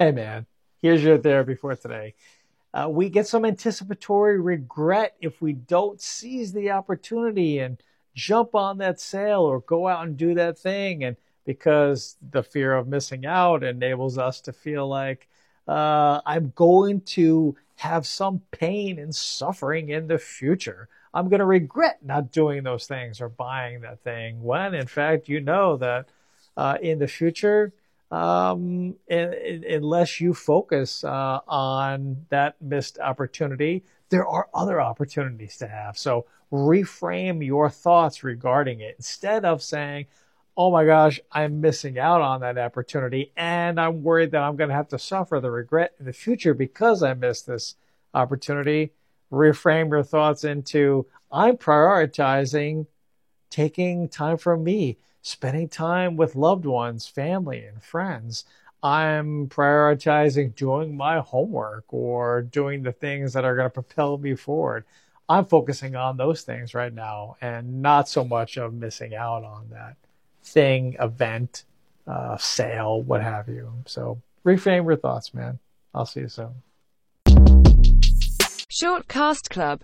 Hey, man, here's your therapy for today. Uh, we get some anticipatory regret if we don't seize the opportunity and jump on that sale or go out and do that thing. And because the fear of missing out enables us to feel like uh, I'm going to have some pain and suffering in the future. I'm going to regret not doing those things or buying that thing when, in fact, you know that uh, in the future, um, unless you focus uh, on that missed opportunity, there are other opportunities to have. So reframe your thoughts regarding it instead of saying, oh my gosh, I'm missing out on that opportunity and I'm worried that I'm going to have to suffer the regret in the future because I missed this opportunity. Reframe your thoughts into, I'm prioritizing taking time for me spending time with loved ones, family, and friends. I'm prioritizing doing my homework or doing the things that are going to propel me forward. I'm focusing on those things right now and not so much of missing out on that thing, event, uh, sale, what have you. So reframe your thoughts, man. I'll see you soon. Shortcast Club